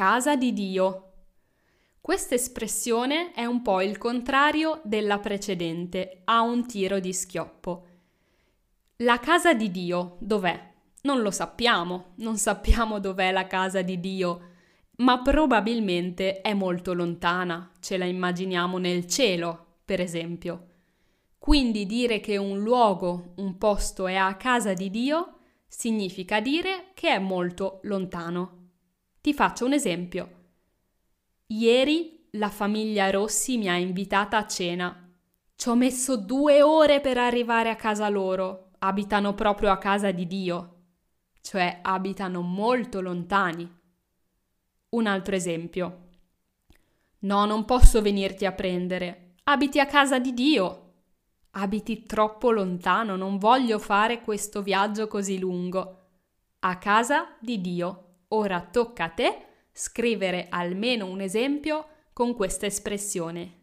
casa di Dio. Questa espressione è un po' il contrario della precedente, a un tiro di schioppo. La casa di Dio dov'è? Non lo sappiamo, non sappiamo dov'è la casa di Dio, ma probabilmente è molto lontana, ce la immaginiamo nel cielo, per esempio. Quindi dire che un luogo, un posto è a casa di Dio significa dire che è molto lontano. Ti faccio un esempio. Ieri la famiglia Rossi mi ha invitata a cena. Ci ho messo due ore per arrivare a casa loro. Abitano proprio a casa di Dio, cioè abitano molto lontani. Un altro esempio. No, non posso venirti a prendere. Abiti a casa di Dio. Abiti troppo lontano, non voglio fare questo viaggio così lungo. A casa di Dio. Ora tocca a te scrivere almeno un esempio con questa espressione.